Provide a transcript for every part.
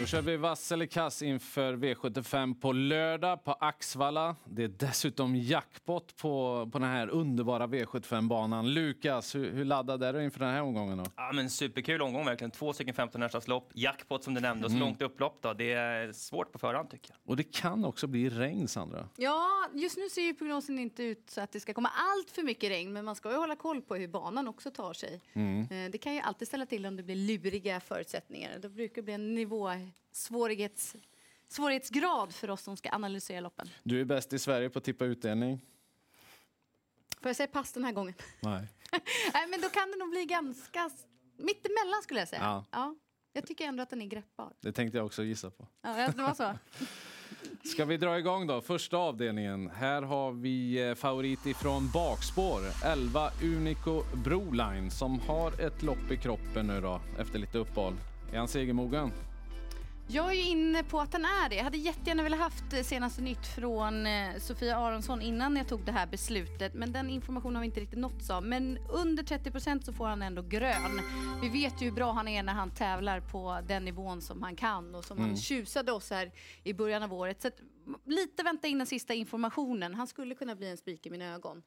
Då kör vi vass eller kass inför V75 på lördag på Axvalla. Det är dessutom jackpot på, på den här underbara V75-banan. Lukas, hur, hur laddad är du inför den här omgången? Då? Ja, men superkul omgång verkligen. Två stycken 15 lopp, jackpot som du nämnde och så mm. långt upplopp. Då. Det är svårt på förhand tycker jag. Och det kan också bli regn, Sandra. Ja, just nu ser ju prognosen inte ut så att det ska komma allt för mycket regn, men man ska ju hålla koll på hur banan också tar sig. Mm. Eh, det kan ju alltid ställa till om det blir luriga förutsättningar. Då brukar det bli en nivå svårighets, svårighetsgrad för oss som ska analysera loppen. Du är bäst i Sverige på att tippa utdelning. Får jag säga pass den här gången? Nej. Nej, men då kan det nog bli ganska mittemellan skulle jag säga. Ja. ja. Jag tycker ändå att den är greppbar. Det tänkte jag också gissa på. Ja, det var så. Ska vi dra igång då? Första avdelningen. Här har vi eh, favorit ifrån bakspår. 11 Unico Broline som har ett lopp i kroppen nu då efter lite uppehåll. Är han segermogen? Jag är ju inne på att han är det. Jag hade jättegärna velat haft eh, senaste nytt från eh, Sofia Aronsson innan jag tog det här beslutet. Men den informationen har vi inte riktigt nåtts av. Men under 30 så får han ändå grön. Vi vet ju hur bra han är när han tävlar på den nivån som han kan och som mm. han tjusade oss här i början av året. Så att, lite vänta in den sista informationen. Han skulle kunna bli en spik i mina ögon.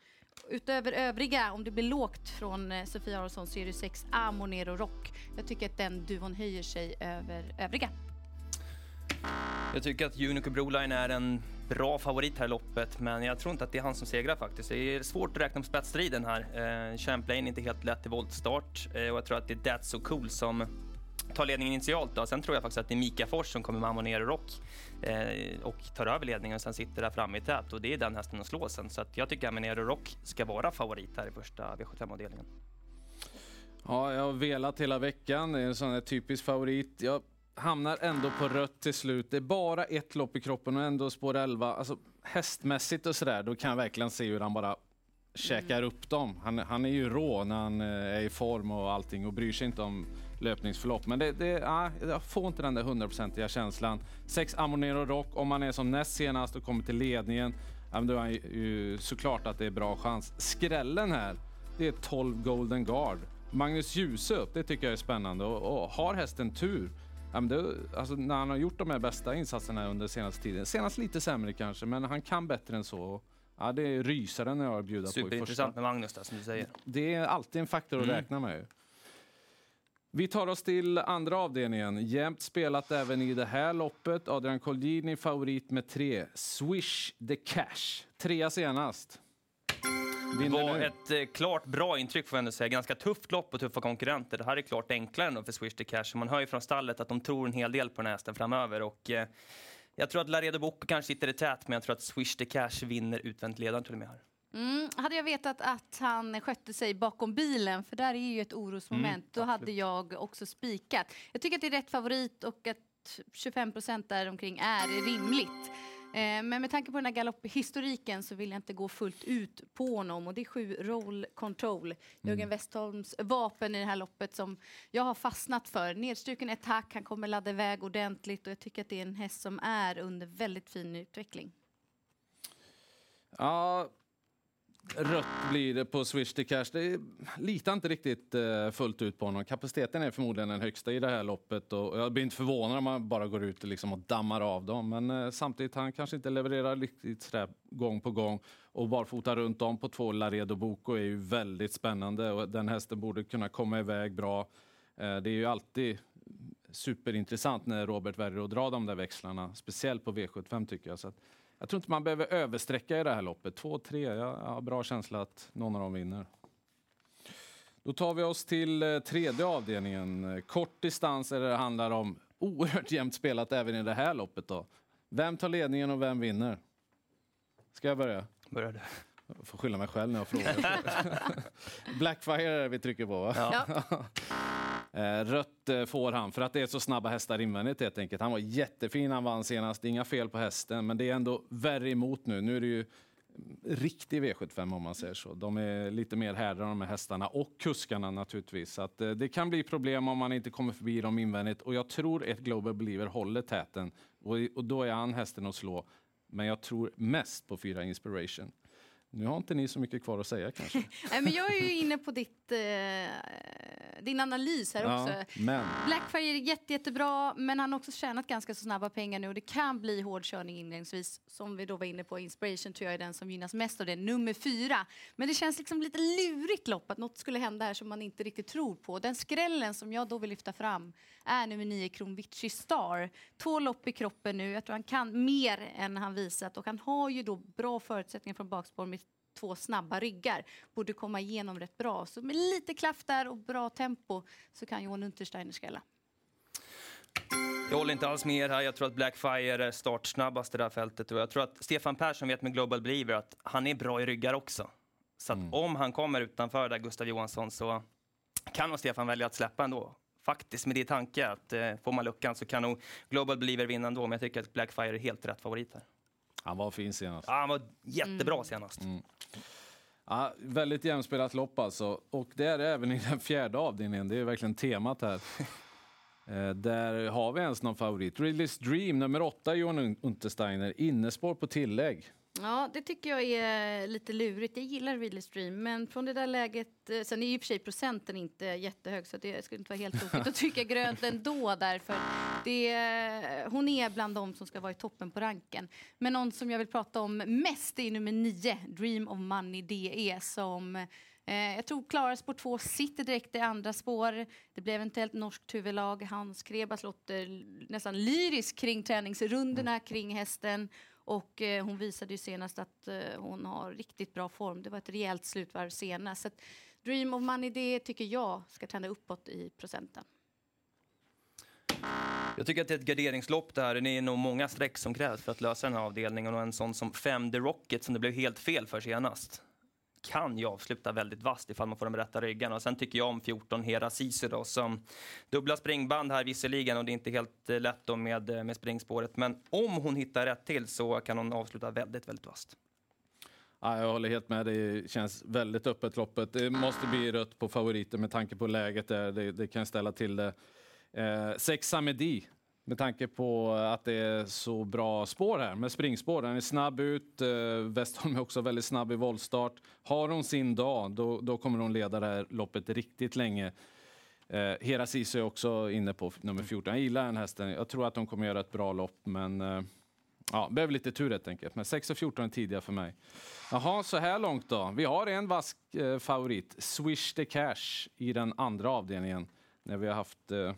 Utöver övriga, om det blir lågt från eh, Sofia Aronsson så är det 6 Amonero Rock. Jag tycker att den duon höjer sig över övriga. Jag tycker att Unico Broline är en bra favorit här i loppet, men jag tror inte att det är han som segrar faktiskt. Det är svårt att räkna på spetsstriden här. Eh, Champlain är inte helt lätt i voltstart eh, och jag tror att det är That's So Cool som tar ledningen initialt. Då. Sen tror jag faktiskt att det är Mika Fors som kommer med Amonero Rock eh, och tar över ledningen och sen sitter där framme i tät och det är den hästen att slå sen. Så att jag tycker Amonero Rock ska vara favorit här i första V75-avdelningen. Ja, jag har velat hela veckan. Det är en sån här typisk favorit. Jag hamnar ändå på rött till slut. Det är bara ett lopp i kroppen och ändå spår 11. Alltså hästmässigt och sådär, då kan jag verkligen se hur han bara käkar mm. upp dem. Han, han är ju rå när han eh, är i form och allting och bryr sig inte om löpningsförlopp. Men det, det, ja, jag får inte den där hundraprocentiga känslan. Sex Amonero Rock, om man är som näst senast och kommer till ledningen, ja, då är han ju såklart att det är bra chans. Skrällen här, det är 12 Golden Guard. Magnus Djuse upp, det tycker jag är spännande och, och har hästen tur Ja, men det, alltså, när han har gjort de här bästa insatserna under senaste tiden, senast lite sämre kanske, men han kan bättre än så. Ja, det är rysaren jag har att bjuda på Superintressant med Magnus där, som du säger. Det är alltid en faktor att mm. räkna med. Vi tar oss till andra avdelningen. Jämnt spelat även i det här loppet. Adrian Colgjini favorit med tre. Swish the cash. Trea senast. Det var ett eh, klart bra intryck får jag ändå säga. Ganska tufft lopp och tuffa konkurrenter. Det här är klart enklare än för Swish to Cash. Man hör ju från stallet att de tror en hel del på den här hästen framöver. Och, eh, jag tror att Laredo Bocco kanske sitter i tät, men jag tror att Swish to Cash vinner utvänt ledaren till och med här. Mm, hade jag vetat att han skötte sig bakom bilen, för där är ju ett orosmoment, mm, då hade jag också spikat. Jag tycker att det är rätt favorit och att 25 procent däromkring är rimligt. Eh, men med tanke på den här galopphistoriken så vill jag inte gå fullt ut på honom. Och det är sju roll control. Mm. Jörgen Westholms vapen i det här loppet som jag har fastnat för. Nedstruken attack, han kommer ladda iväg ordentligt och jag tycker att det är en häst som är under väldigt fin utveckling. Ja, Rött blir det på Swish to Cash. Det litar inte riktigt eh, fullt ut på honom. Kapaciteten är förmodligen den högsta i det här loppet. Och jag blir inte förvånad om man bara går ut liksom och dammar av dem. Men eh, samtidigt, han kanske inte levererar riktigt sådär gång på gång. Och barfota runt om på två Laredo Boko är ju väldigt spännande. Och den hästen borde kunna komma iväg bra. Eh, det är ju alltid superintressant när Robert väljer att dra de där växlarna. Speciellt på V75 tycker jag. Så att, jag tror inte man behöver översträcka i det här loppet. Två, tre, jag har bra känsla att någon av dem vinner. Då tar vi oss till eh, tredje avdelningen. Kort distans är det, det handlar om. Oerhört jämnt spelat även i det här loppet. Då. Vem tar ledningen och vem vinner? Ska jag börja? Börja du. Jag får skylla mig själv när jag frågar. Blackfire är det vi trycker på va? Ja. Eh, rött eh, får han för att det är så snabba hästar invändigt helt enkelt. Han var jättefin han vann senast, inga fel på hästen, men det är ändå värre emot nu. Nu är det ju riktig V75 om man säger så. De är lite mer härdade de här hästarna och kuskarna naturligtvis. Så att, eh, det kan bli problem om man inte kommer förbi dem invändigt och jag tror ett Global Believer håller täten och, och då är han hästen att slå. Men jag tror mest på fyra Inspiration. Nu har inte ni så mycket kvar att säga kanske. Nej, men jag är ju inne på ditt eh, din analys här Ja, också. men Blackfire är jätte, jättebra, men han har också tjänat ganska så snabba pengar nu och det kan bli hård körning inledningsvis. Som vi då var inne på, Inspiration tror jag är den som gynnas mest av det, nummer fyra. Men det känns liksom lite lurigt lopp att något skulle hända här som man inte riktigt tror på. Den skrällen som jag då vill lyfta fram är nummer nio, Kronvici Star. Två lopp i kroppen nu, jag tror han kan mer än han visat och han har ju då bra förutsättningar från bakspår med två snabba ryggar. Borde komma igenom rätt bra. Så med lite klaff där och bra tempo så kan Johan Untersteiner skrälla. Jag håller inte alls med er här. Jag tror att Blackfire är startsnabbast i det här fältet. Och jag tror att Stefan Persson vet med Global Believer att han är bra i ryggar också. Så att om han kommer utanför där Gustav Johansson så kan nog Stefan välja att släppa ändå. Faktiskt med det tanke att eh, får man luckan så kan nog Global Believer vinna ändå. Men jag tycker att Blackfire är helt rätt favorit här. han var fin senast. Ja, han var jättebra senast. Ja, väldigt jämspelat lopp alltså. Och det är det även i den fjärde avdelningen. Det är verkligen temat här. Eh, där har vi ens någon favorit. Ridley's Dream, nummer åtta, Johan Untersteiner. Innespår på tillägg. Ja, det tycker jag är lite lurigt. Jag gillar Really Stream, men från det där läget... eh, Sen är ju i och för sig procenten inte jättehög, så det skulle inte vara helt tokigt att tycka grönt ändå. Därför det, hon är bland de som ska vara i toppen på ranken. Men någon som jag vill prata om mest är nummer nio, Dream of Money DE, som eh, jag tror klarar spår två, sitter direkt i andra spår. Det blir eventuellt norskt huvudlag. Hans Krebas låter nästan lyrisk kring träningsrundorna kring hästen. Och eh, hon visade ju senast att eh, hon har riktigt bra form. Det var ett rejält slutvarv senast. Så att Dream of Money, det tycker jag ska tända uppåt i procenten. Jag tycker att det är ett garderingslopp där. Det är nog många streck som krävs för att lösa den här avdelningen. Och en sån som 5 The Rocket som det blev helt fel för senast kan ju avsluta väldigt vasst ifall man får de rätta ryggarna. Och sen tycker jag om 14 Hera Sisu då som dubbla springband här visserligen och det är inte helt eh, lätt då med, eh, med springspåret. Men om hon hittar rätt till så kan hon avsluta väldigt, väldigt vasst. Ja, jag håller helt med. Det känns väldigt öppet loppet. Det måste bli rött på favoriter med tanke på läget där. Det, det kan ställa till det. Eh, sex Samedi med tanke på att det är så bra spår här med springspår. Den är snabb ut. Eh, Westholm är också väldigt snabb i voltstart. Har hon sin dag, då, då kommer hon leda det här loppet riktigt länge. Eh, Hera Sisu är också inne på nummer 14. Jag gillar den hästen. Jag tror att de kommer göra ett bra lopp, men eh, ja, behöver lite tur helt enkelt. Men 6 och 14 är tidiga för mig. Jaha, så här långt då. Vi har en vask eh, favorit, Swish the Cash, i den andra avdelningen. När vi har haft eh,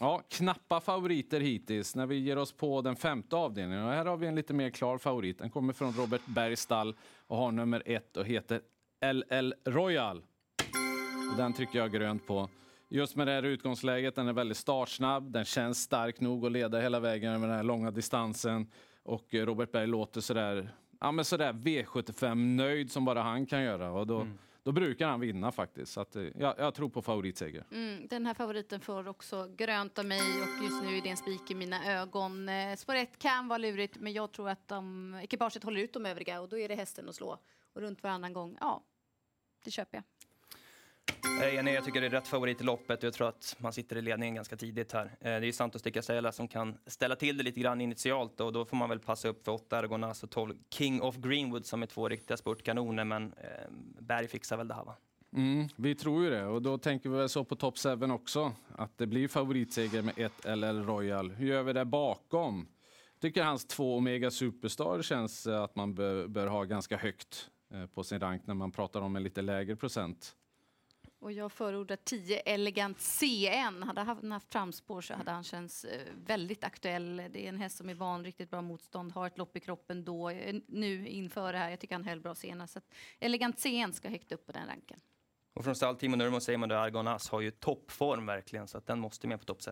ja, knappa favoriter hittills. När vi ger oss på den femte avdelningen. Och här har vi en lite mer klar favorit. Den kommer från Robert Bergstall och har nummer ett och heter LL Royal. Och den trycker jag grönt på. Just med det här utgångsläget, den är väldigt startsnabb. Den känns stark nog att leda hela vägen över den här långa distansen. Och Robert Berg låter sådär, ja, men sådär V75-nöjd som bara han kan göra. Och då, mm då brukar han vinna faktiskt. Så att, eh, jag, jag tror på favoritseger. Mm, den här favoriten får också grönt av mig och just nu är det en spik i mina ögon. Eh, spår 1 kan vara lurigt, men jag tror att de, ekipaget håller ut de övriga och då är det hästen att slå. Och runt varannan gång, ja, det köper jag. Eh, jag jag tycker det är rätt favorit i loppet och jag tror att man sitter i ledningen ganska tidigt här. Eh, det är ju Santos de Casella som kan ställa till det lite grann initialt och då får man väl passa upp för 8 Argonas och 12 King of Greenwood som är två riktiga spurtkanoner men eh, Berg fixar väl det här va? Mm, vi tror ju det. Och då tänker vi väl så på Top 7 också. Att det blir favoritseger med ett LL Royal. Hur gör vi det bakom? Tycker hans två Omega Superstar känns att man bör, bör ha ganska högt på sin rank när man pratar om en lite lägre procent. Och jag förordar 10 Elegant CN. Hade han haft framspår så hade han känts eh, väldigt aktuell. Det är en häst som är van, riktigt bra motstånd, har ett lopp i kroppen då, eh, nu inför det här. Jag tycker han höll bra senast. Så att Elegant CN ska högt upp på den ranken. Och från stall Timo Nurmo säger man att Argon As har ju toppform verkligen så att den måste med på topp 7.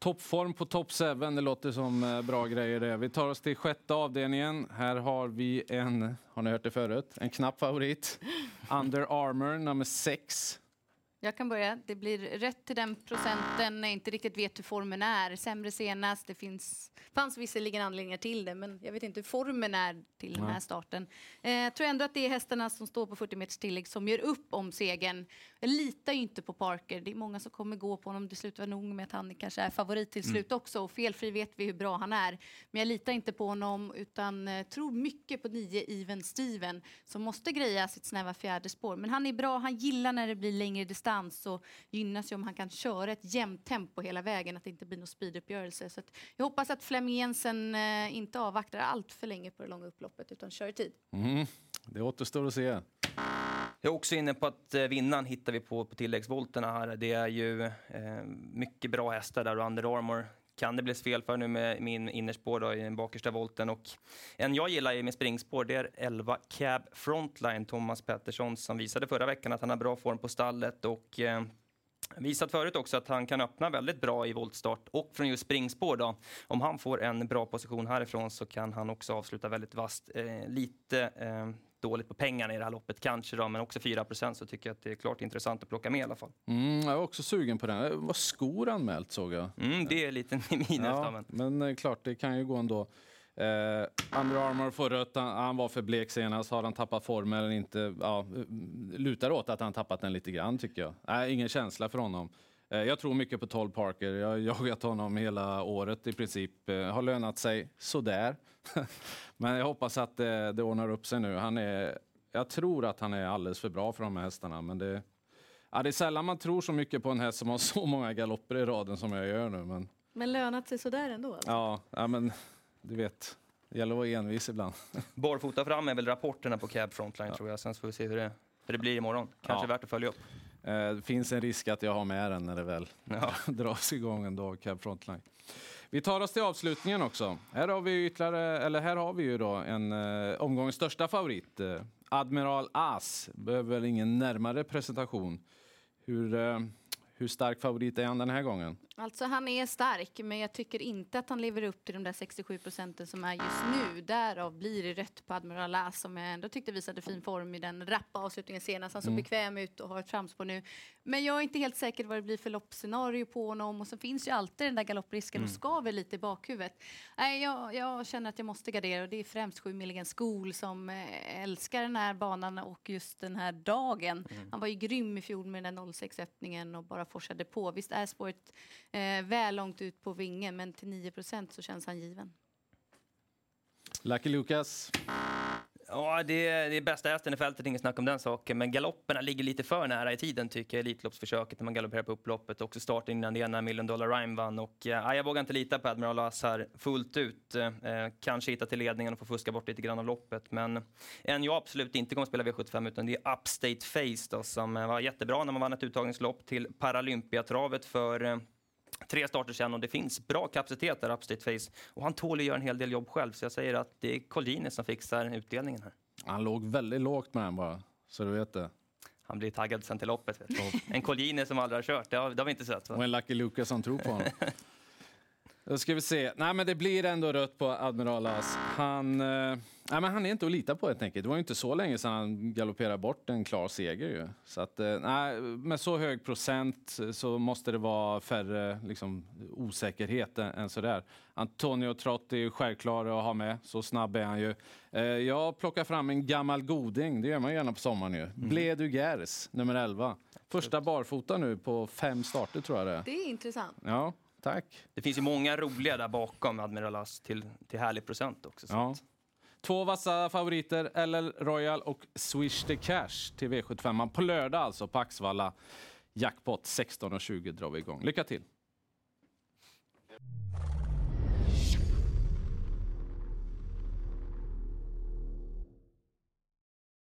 Toppform på Top 7, det låter som eh, bra grejer det. Vi tar oss till sjätte avdelningen. Här har vi en, har ni hört det förut, en knapp favorit. Under Armour nummer 6. Jag kan börja. Det blir rätt till den procenten när jag inte riktigt vet hur formen är. Sämre senast. Det finns, fanns visserligen anledningar till det, men jag vet inte hur formen är till den här starten. Eh, jag tror ändå att det är hästarna som står på 40 meters tillägg som gör upp om segern. Jag litar ju inte på Parker. Det är många som kommer gå på honom. Det slutar nog med att han kanske är favorit till slut också. Och felfri vet vi hur bra han är. Men jag litar inte på honom utan eh, tror mycket på nio Even Steven som måste greja sitt snäva fjärde spår. Men han är bra. Han gillar när det blir längre distans distans så gynnas ju om han kan köra ett jämnt tempo hela vägen, att det inte blir någon speeduppgörelse. Så att jag hoppas att Flemming Jensen eh, inte avvaktar allt för länge på det långa upploppet utan kör i tid. Mm, det återstår att se. Jag är också inne på att eh, vinnaren hittar vi på, på tilläggsvolterna här. Det är ju eh, mycket bra hästar där och Under Armour kan det bli fel för nu med min innerspår då, i den bakersta volten. Och en jag gillar med springspår det är 11 Cab Frontline, Thomas Pettersson som visade förra veckan att han har bra form på stallet och eh, Visat förut också att han kan öppna väldigt bra i voltstart och från just springspår. Då. Om han får en bra position härifrån så kan han också avsluta väldigt vasst. Eh, lite eh, dåligt på pengarna i det här loppet kanske då, men också 4% så tycker jag att det är klart intressant att plocka med i alla fall. Mm, jag är också sugen på den. Var skor anmält såg jag. Mm, det är lite minus ja, men. men eh, klart, det kan ju gå ändå. Eh, Under Armour får rött, han, han, var för blek senast. Har han tappat formen eller inte? Ja, lutar åt att han tappat den lite grann tycker jag. Nej, ingen känsla för honom. Eh, jag tror mycket på Toll Parker. Jag har jagat honom hela året i princip. Eh, har lönat sig sådär. Men jag hoppas att det, det ordnar upp sig nu. Han är, jag tror att han är alldeles för bra för de här hästarna. Men det, ja, det är sällan man tror så mycket på en häst som har så många galopper i raden som jag gör nu. Men, men lönat sig sådär ändå? Alltså. Ja, ja, men du vet. Det gäller att vara envis ibland. Barfota fram är väl rapporterna på Cab Frontline ja. tror jag. Sen får vi se hur det, hur det blir imorgon. Kanske ja. värt att följa upp. Eh, det finns en risk att jag har med den när det väl ja. dras igång en dag, Cab Frontline. Vi tar oss till avslutningen också. Här har vi ytterligare, eller här har vi ju då en eh, omgångens största favorit. Eh, Admiral As behöver väl ingen närmare presentation. Hur, eh, hur stark favorit är han den här gången? Alltså han är stark, men jag tycker inte att han lever upp till de där 67 procenten som är just nu. Därav blir det rött på Admiral As som jag ändå tyckte visade fin form i den rappa avslutningen senast. Han såg mm. bekväm ut och har ett framspår nu. Men jag är inte helt säker vad det blir för loppscenario på honom och så finns ju alltid den där galopprisken mm. och skaver lite i bakhuvudet. Nej, jag, jag, känner att jag måste gardera och det är främst 7 Milligan School som äh, älskar den här banan och just den här dagen. Mm. Han var ju grym i fjol med den där 06 öppningen och bara forsade på. Visst är spåret Eh, väl långt ut på vingen, men till 9% så känns han given. Lucky Lucas. Ja, det är, det är bästa hästen i fältet, inget snack om den saken. Men galopperna ligger lite för nära i tiden tycker jag, Elitloppsförsöket när man galopperar på upploppet. Också starten innan det när Million Dollar Rhyme vann. Och, eh, jag vågar inte lita på Admiral As här fullt ut. Eh, kanske hitta till ledningen och få fuska bort lite grann av loppet. Men en jag absolut inte kommer spela V75 utan det är Upstate Face då, som eh, var jättebra när man vann ett uttagningslopp till Paralympiatravet för eh, tre starter sen och det finns bra kapacitet där, Upstate Face. Och han tål att göra en hel del jobb själv, så jag säger att det är Colgjini som fixar utdelningen här. Han låg väldigt lågt med den bara, så du vet det. Han blir taggad sen till loppet. en Colgjini som aldrig har kört, det har, det har vi inte sett. Va? Och en Lucky Lucas som tror på honom. Då ska vi se. Nej, men det blir ändå rött på Admiral As. Han, eh, nej, men han är inte att lita på helt enkelt. Det var ju inte så länge sedan han galopperade bort en klar seger. Ju. Så att, eh, nej, med så hög procent så måste det vara färre liksom, osäkerhet än, sådär. Antonio Trott är självklar att ha med. Så snabb är han ju. Eh, jag plockar fram en gammal goding. Det gör man gärna på sommaren ju. Mm. Bled Gers, nummer 11. Första barfota nu på fem starter tror jag det är. Det är intressant. Ja. Tack. Det finns ju många roliga där bakom Admiral As till, till härlig procent också. Ja. Två vassa favoriter, LL Royal och Swish the Cash till V75. På lördag alltså på Axvalla. Jackpot 16.20 drar vi igång. Lycka till!